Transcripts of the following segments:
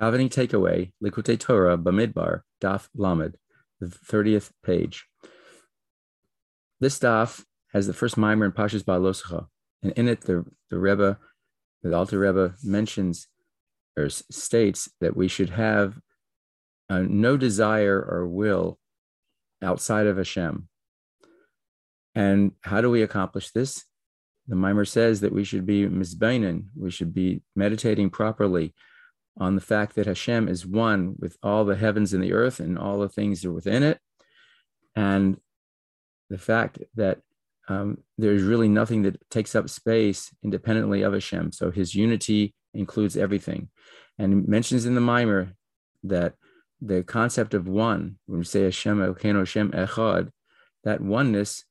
Davening takeaway, Likkutei Torah, Bamidbar, Daf Lamed, the 30th page. This daf has the first maamar in Parshas Beha'aloscha, and in it the, the Rebbe, the Alter Rebbe mentions or states that we should have uh, no desire or will outside of Hashem. And how do we accomplish this? The maamar says that we should be misbonen, we should be meditating properly on the fact that Hashem is one with all the heavens and the earth and all the things that are within it, and the fact that um, there's really nothing that takes up space independently of Hashem. So His unity includes everything, and mentions in the maamar that the concept of one, when we say Hashem Hashem Echad, that oneness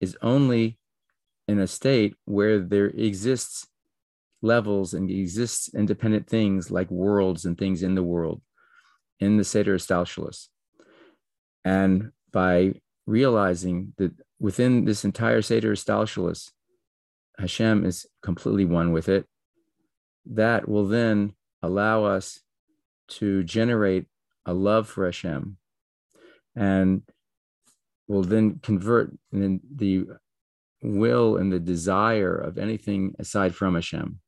is only in a state where there exists levels and exists independent things like worlds and things in the world in the Seder Hishtalshelus. And by realizing that within this entire Seder Hishtalshelus, Hashem is completely one with it, that will then allow us to generate a love for Hashem and will then convert the will and the desire of anything aside from Hashem.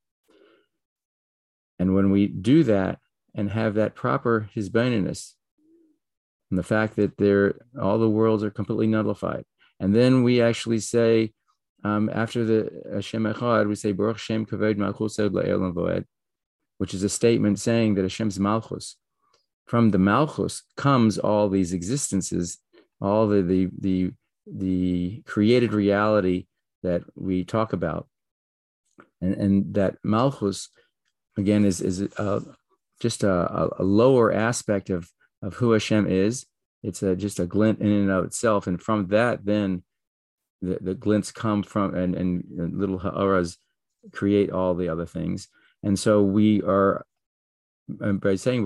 And when we do that and have that proper hisbonenus, and the fact that there all the worlds are completely nullified, and then we actually say um, after the Hashem Echad, we say Baruch Shem Kavod Malchus Voed, which is a statement saying that Hashem's Malchus, from the Malchus comes all these existences, all the the the the created reality that we talk about, and and that Malchus again is is uh, just a, a, lower aspect of of who Hashem is. It's a, just a glint in and of itself, and from that, then the, the glints come from and, and, and little ha'aras create all the other things. And so we are by saying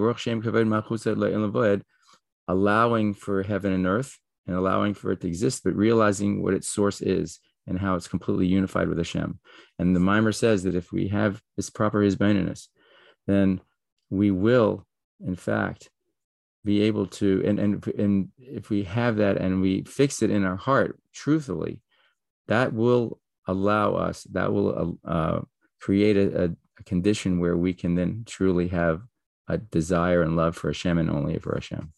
allowing for heaven and earth and allowing for it to exist, but realizing what its source is and how it's completely unified with Hashem. And the maamar says that if we have this proper hisbonenus, then we will, in fact, be able to, and, and, and if we have that and we fix it in our heart truthfully, that will allow us, that will uh, create a, a condition where we can then truly have a desire and love for Hashem and only for Hashem.